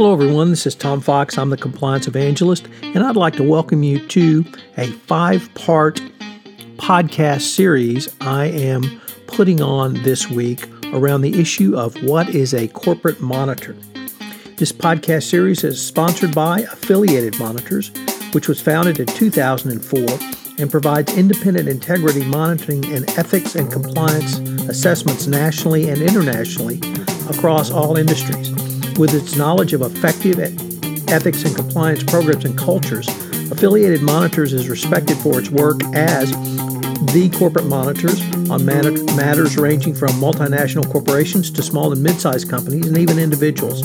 Hello, everyone. This is Tom Fox. I'm the Compliance Evangelist, and I'd like to welcome you to a five part podcast series I am putting on this week around the issue of what is a corporate monitor. This podcast series is sponsored by Affiliated Monitors, which was founded in 2004 and provides independent integrity monitoring and ethics and compliance assessments nationally and internationally across all industries. With its knowledge of effective ethics and compliance programs and cultures, Affiliated Monitors is respected for its work as the corporate monitors on matters ranging from multinational corporations to small and mid sized companies and even individuals.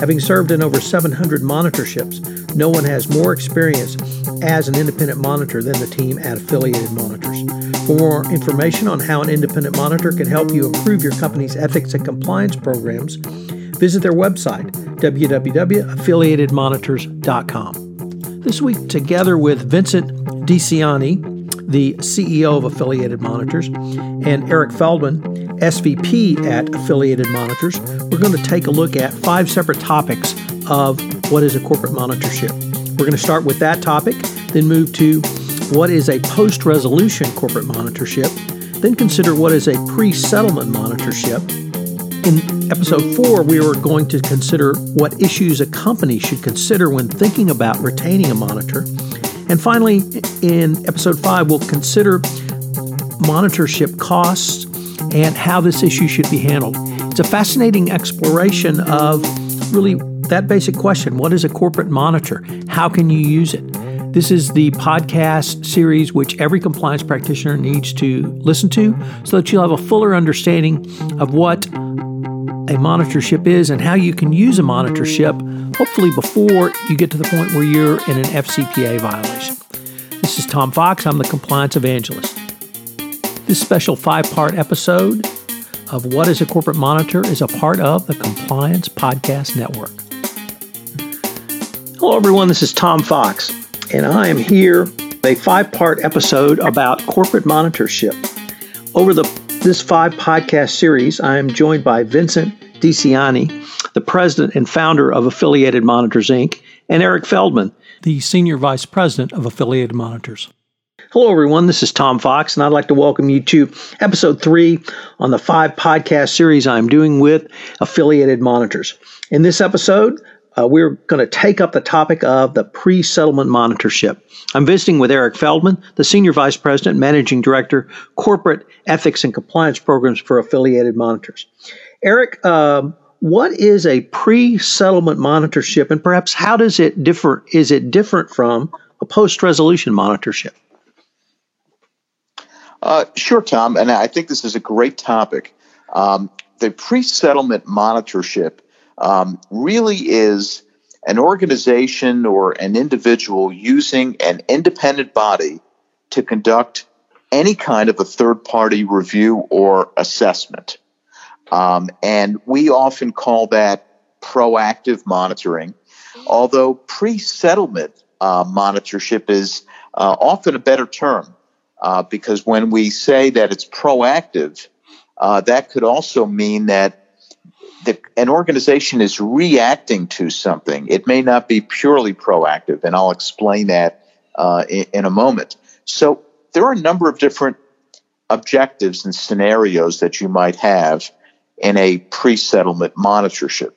Having served in over 700 monitorships, no one has more experience as an independent monitor than the team at Affiliated Monitors. For more information on how an independent monitor can help you improve your company's ethics and compliance programs, visit their website, www.affiliatedmonitors.com. This week, together with Vincent DiCianni, the CEO of Affiliated Monitors, and Eric Feldman, SVP at Affiliated Monitors, we're going to take a look at five separate topics of what is a corporate monitorship. We're going to start with that topic, then move to what is a post resolution corporate monitorship, then consider what is a pre settlement monitorship. In episode four, we are going to consider what issues a company should consider when thinking about retaining a monitor. And finally, in episode five, we'll consider monitorship costs and how this issue should be handled. It's a fascinating exploration of really that basic question what is a corporate monitor? How can you use it? This is the podcast series which every compliance practitioner needs to listen to so that you'll have a fuller understanding of what a monitorship is and how you can use a monitorship, hopefully before you get to the point where you're in an FCPA violation. This is Tom Fox. I'm the Compliance Evangelist. This special five part episode of What is a Corporate Monitor is a part of the Compliance Podcast Network. Hello, everyone. This is Tom Fox, and I am here a five part episode about corporate monitorship. Over the this five podcast series, I am joined by Vincent DiCianni, the president and founder of Affiliated Monitors Inc., and Eric Feldman, the senior vice president of Affiliated Monitors. Hello, everyone. This is Tom Fox, and I'd like to welcome you to episode three on the five podcast series I'm doing with Affiliated Monitors. In this episode, uh, we're going to take up the topic of the pre settlement monitorship. I'm visiting with Eric Feldman, the Senior Vice President, Managing Director, Corporate Ethics and Compliance Programs for Affiliated Monitors. Eric, um, what is a pre settlement monitorship, and perhaps how does it differ? Is it different from a post resolution monitorship? Uh, sure, Tom, and I think this is a great topic. Um, the pre settlement monitorship um, really is an organization or an individual using an independent body to conduct any kind of a third party review or assessment. Um, and we often call that proactive monitoring, although pre settlement uh, monitorship is uh, often a better term uh, because when we say that it's proactive, uh, that could also mean that the, an organization is reacting to something. It may not be purely proactive, and I'll explain that uh, in, in a moment. So there are a number of different objectives and scenarios that you might have in a pre settlement monitorship.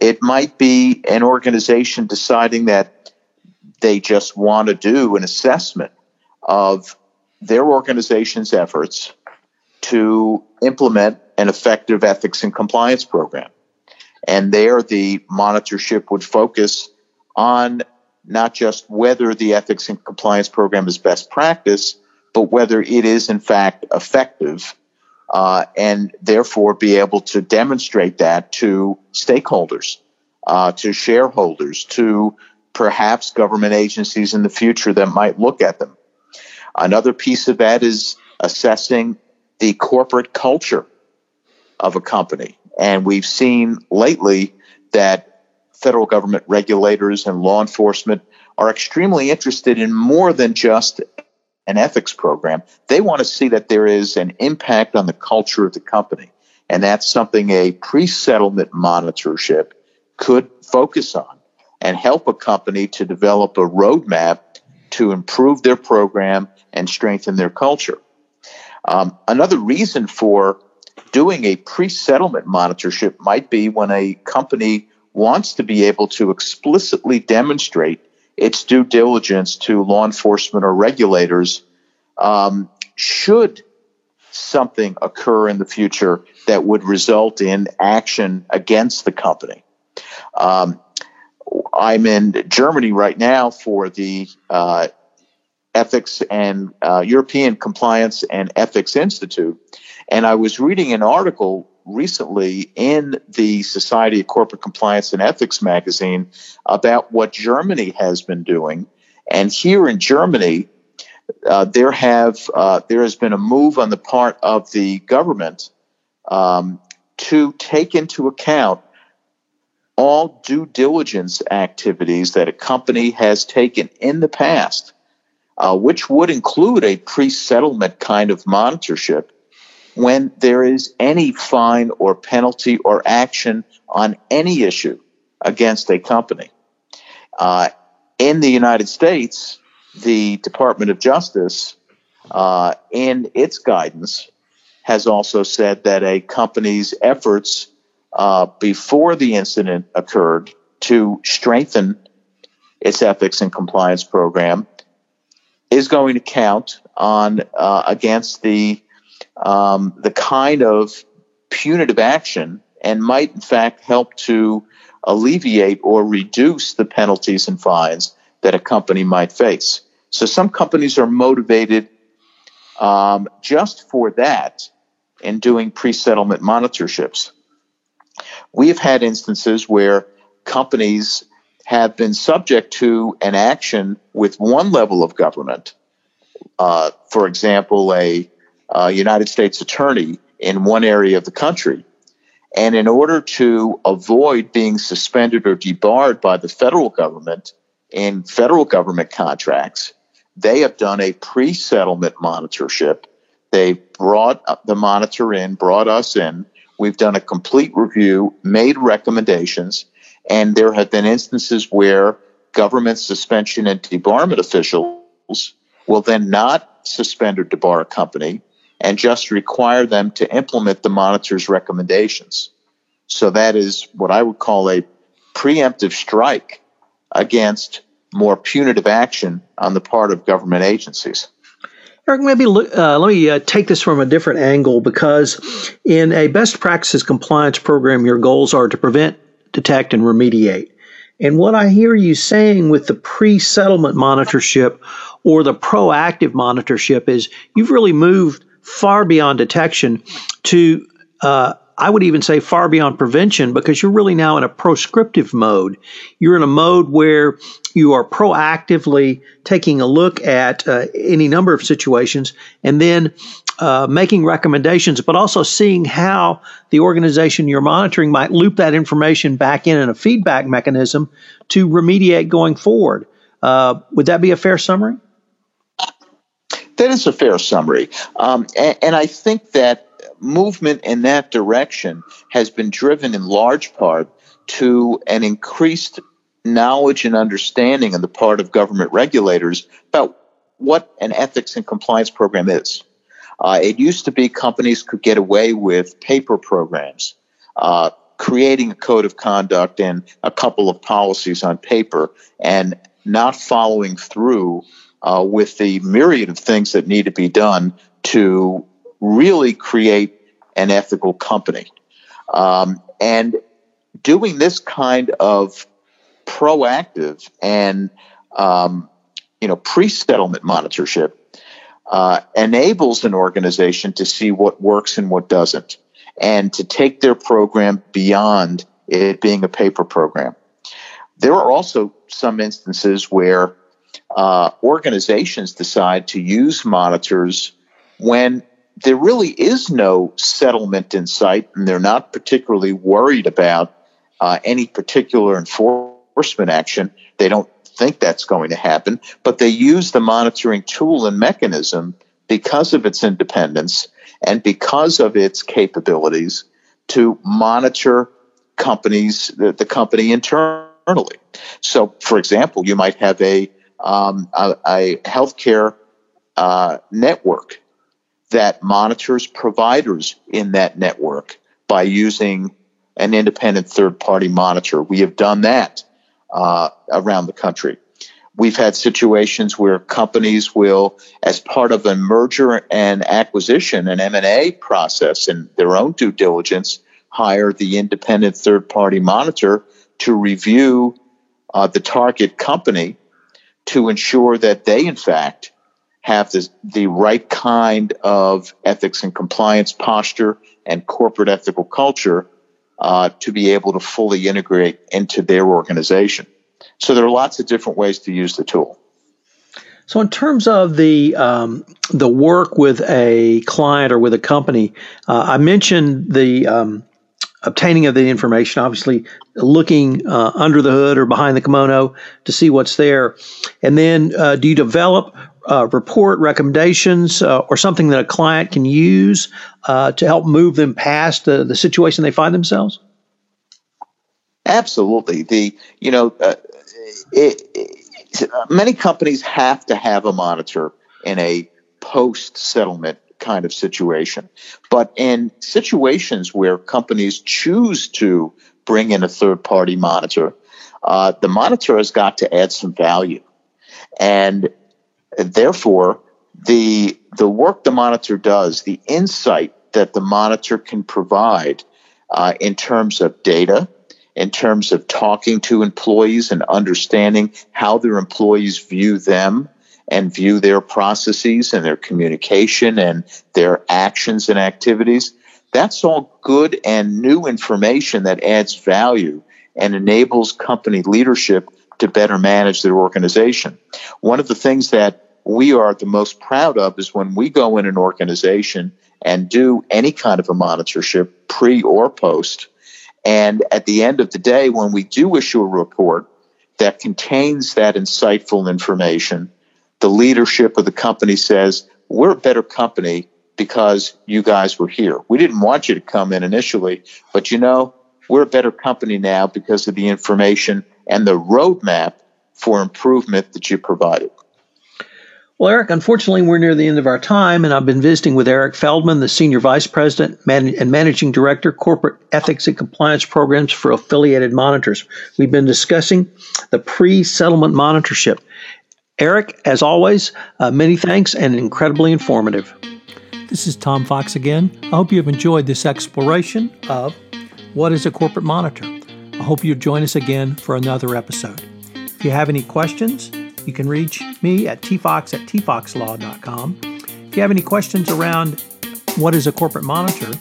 It might be an organization deciding that they just want to do an assessment of their organization's efforts to implement an effective ethics and compliance program. And there, the monitorship would focus on not just whether the ethics and compliance program is best practice, but whether it is in fact effective uh, and therefore be able to demonstrate that to stakeholders, uh, to shareholders, to perhaps government agencies in the future that might look at them. Another piece of that is assessing the corporate culture of a company. And we've seen lately that federal government regulators and law enforcement are extremely interested in more than just an ethics program. They want to see that there is an impact on the culture of the company. And that's something a pre settlement monitorship could focus on and help a company to develop a roadmap to improve their program and strengthen their culture. Um, another reason for doing a pre settlement monitorship might be when a company wants to be able to explicitly demonstrate its due diligence to law enforcement or regulators um, should something occur in the future that would result in action against the company. Um, I'm in Germany right now for the uh, Ethics and uh, European Compliance and Ethics Institute, and I was reading an article recently in the Society of Corporate Compliance and Ethics magazine about what Germany has been doing. And here in Germany, uh, there have uh, there has been a move on the part of the government um, to take into account all due diligence activities that a company has taken in the past, uh, which would include a pre-settlement kind of monitorship when there is any fine or penalty or action on any issue against a company. Uh, in the United States, the Department of Justice, uh, in its guidance, has also said that a company's efforts uh, before the incident occurred to strengthen its ethics and compliance program is going to count on uh, against the um, the kind of punitive action and might in fact help to alleviate or reduce the penalties and fines that a company might face. So some companies are motivated um, just for that in doing pre-settlement monitorships. We have had instances where companies have been subject to an action with one level of government. Uh, for example, a, a United States attorney in one area of the country. And in order to avoid being suspended or debarred by the federal government in federal government contracts, they have done a pre settlement monitorship. They brought the monitor in, brought us in. We've done a complete review, made recommendations, and there have been instances where government suspension and debarment officials will then not suspend or debar a company and just require them to implement the monitor's recommendations. So that is what I would call a preemptive strike against more punitive action on the part of government agencies. Eric, maybe uh, let me uh, take this from a different angle because in a best practices compliance program, your goals are to prevent, detect, and remediate. And what I hear you saying with the pre settlement monitorship or the proactive monitorship is you've really moved far beyond detection to uh, I would even say far beyond prevention because you're really now in a proscriptive mode. You're in a mode where you are proactively taking a look at uh, any number of situations and then uh, making recommendations, but also seeing how the organization you're monitoring might loop that information back in in a feedback mechanism to remediate going forward. Uh, would that be a fair summary? That is a fair summary. Um, and, and I think that movement in that direction has been driven in large part to an increased knowledge and understanding on the part of government regulators about what an ethics and compliance program is. Uh, it used to be companies could get away with paper programs, uh, creating a code of conduct and a couple of policies on paper, and not following through uh, with the myriad of things that need to be done to really create an ethical company. Um, and doing this kind of proactive and um, you know pre-settlement monitorship uh, enables an organization to see what works and what doesn't, and to take their program beyond it being a paper program. There are also some instances where uh, organizations decide to use monitors when there really is no settlement in sight, and they're not particularly worried about uh, any particular enforcement action. They don't think that's going to happen, but they use the monitoring tool and mechanism because of its independence and because of its capabilities to monitor companies, the, the company internally. So, for example, you might have a um, a, a healthcare uh, network that monitors providers in that network by using an independent third party monitor. We have done that uh, around the country. We've had situations where companies will, as part of a merger and acquisition, an M&A process and their own due diligence, hire the independent third party monitor to review uh, the target company to ensure that they, in fact, have this, the right kind of ethics and compliance posture and corporate ethical culture uh, to be able to fully integrate into their organization. So there are lots of different ways to use the tool. So, in terms of the um, the work with a client or with a company, uh, I mentioned the um, obtaining of the information. Obviously, looking uh, under the hood or behind the kimono to see what's there, and then uh, do you develop uh, report recommendations uh, or something that a client can use uh, to help move them past the, the situation they find themselves? Absolutely. The you know, uh, it, it, many companies have to have a monitor in a post settlement kind of situation, but in situations where companies choose to bring in a third party monitor, uh, the monitor has got to add some value, and therefore the the work the monitor does, the insight that the monitor can provide uh, in terms of data, in terms of talking to employees and understanding how their employees view them and view their processes and their communication and their actions and activities. That's all good and new information that adds value and enables company leadership to better manage their organization. One of the things that we are the most proud of is when we go in an organization and do any kind of a monitorship, pre or post. And at the end of the day, when we do issue a report that contains that insightful information, the leadership of the company says, We're a better company because you guys were here. We didn't want you to come in initially, but you know, we're a better company now because of the information and the roadmap for improvement that you provided. Well, Eric, unfortunately, we're near the end of our time, and I've been visiting with Eric Feldman, the Senior Vice President and Managing Director, Corporate Ethics and Compliance Programs for Affiliated Monitors. We've been discussing the pre settlement monitorship. Eric, as always, uh, many thanks and incredibly informative. This is Tom Fox again. I hope you have enjoyed this exploration of what is a corporate monitor. I hope you'll join us again for another episode. If you have any questions, you can reach me at tfox at tfoxlaw.com. If you have any questions around what is a corporate monitor,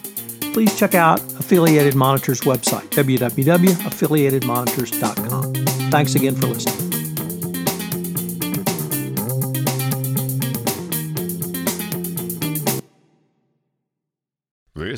please check out Affiliated Monitor's website, www.affiliatedmonitors.com. Thanks again for listening.